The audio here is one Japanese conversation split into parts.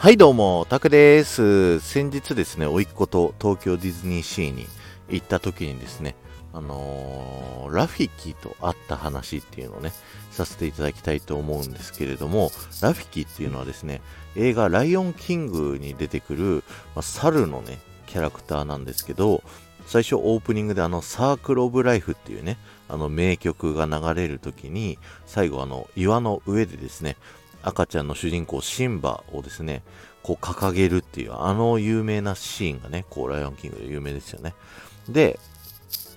はいどうも、タクです。先日ですね、おいっ子と東京ディズニーシーに行った時にですね、あのー、ラフィキーと会った話っていうのをね、させていただきたいと思うんですけれども、ラフィキーっていうのはですね、映画ライオンキングに出てくる、まあ、猿のね、キャラクターなんですけど、最初オープニングであのサークルオブライフっていうね、あの名曲が流れる時に、最後あの岩の上でですね、赤ちゃんの主人公シンバをですね、こう掲げるっていう、あの有名なシーンがね、こうライオンキングで有名ですよね。で、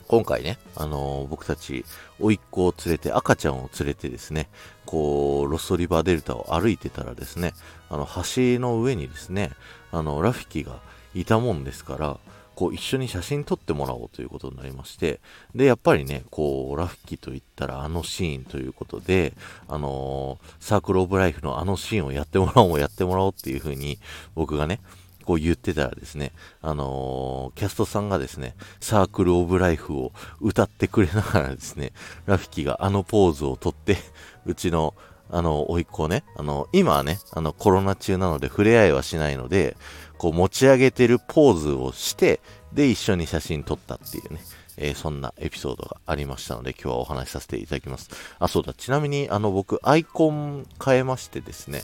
今回ね、あのー、僕たち、甥っ子を連れて、赤ちゃんを連れてですね、こう、ロストリバーデルタを歩いてたらですね、あの、橋の上にですね、あの、ラフィキがいたもんですから、こう一緒に写真撮ってもらおうということになりまして、で、やっぱりね、こう、ラフキーと言ったらあのシーンということで、あのー、サークルオブライフのあのシーンをやってもらおう、やってもらおうっていう風に、僕がね、こう言ってたらですね、あのー、キャストさんがですね、サークルオブライフを歌ってくれながらですね、ラフィキがあのポーズをとって、うちの、あの、甥っ子ね、あの、今はね、あの、コロナ中なので触れ合いはしないので、こう持ち上げてるポーズをして、で、一緒に写真撮ったっていうね、えー、そんなエピソードがありましたので、今日はお話しさせていただきます。あ、そうだ、ちなみに、あの、僕、アイコン変えましてですね、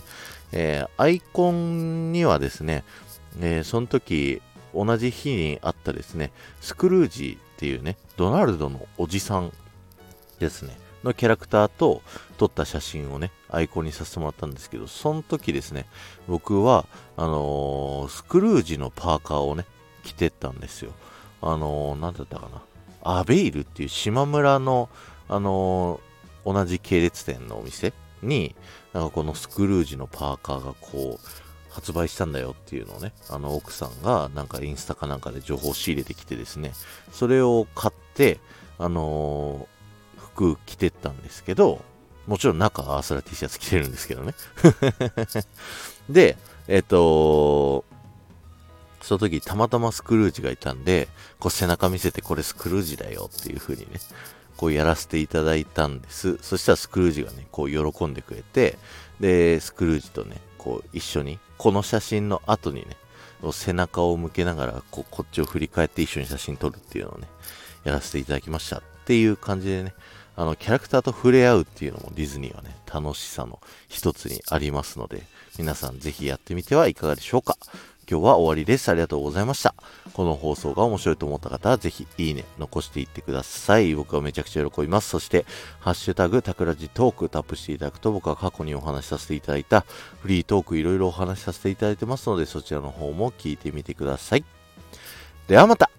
えー、アイコンにはですね、えー、その時、同じ日にあったですね、スクルージーっていうね、ドナルドのおじさんですね。のキャラクターと撮った写真をね、アイコンにさせてもらったんですけど、その時ですね、僕は、あのー、スクルージのパーカーをね、着てったんですよ。あのー、なんだったかな。アベイルっていう島村の、あのー、同じ系列店のお店に、なんかこのスクルージのパーカーがこう、発売したんだよっていうのをね、あの奥さんがなんかインスタかなんかで情報を仕入れてきてですね、それを買って、あのー服着てったんですけど、もちろん中はアースラ T シャツ着てるんですけどね。で、えっ、と、その時たまたまスクルージがいたんで、こう背中見せてこれスクルージだよっていう風にね、こうやらせていただいたんです。そしたらスクルージがね、こう喜んでくれて、で、スクルージとね、こう一緒に、この写真の後にね、背中を向けながらこうこっちを振り返って一緒に写真撮るっていうのをね、やらせていただきましたっていう感じでね、あの、キャラクターと触れ合うっていうのもディズニーはね、楽しさの一つにありますので、皆さんぜひやってみてはいかがでしょうか。今日は終わりです。ありがとうございました。この放送が面白いと思った方は、ぜひいいね、残していってください。僕はめちゃくちゃ喜びます。そして、ハッシュタグ、タクラジトークタップしていただくと、僕は過去にお話しさせていただいたフリートークいろいろお話しさせていただいてますので、そちらの方も聞いてみてください。ではまた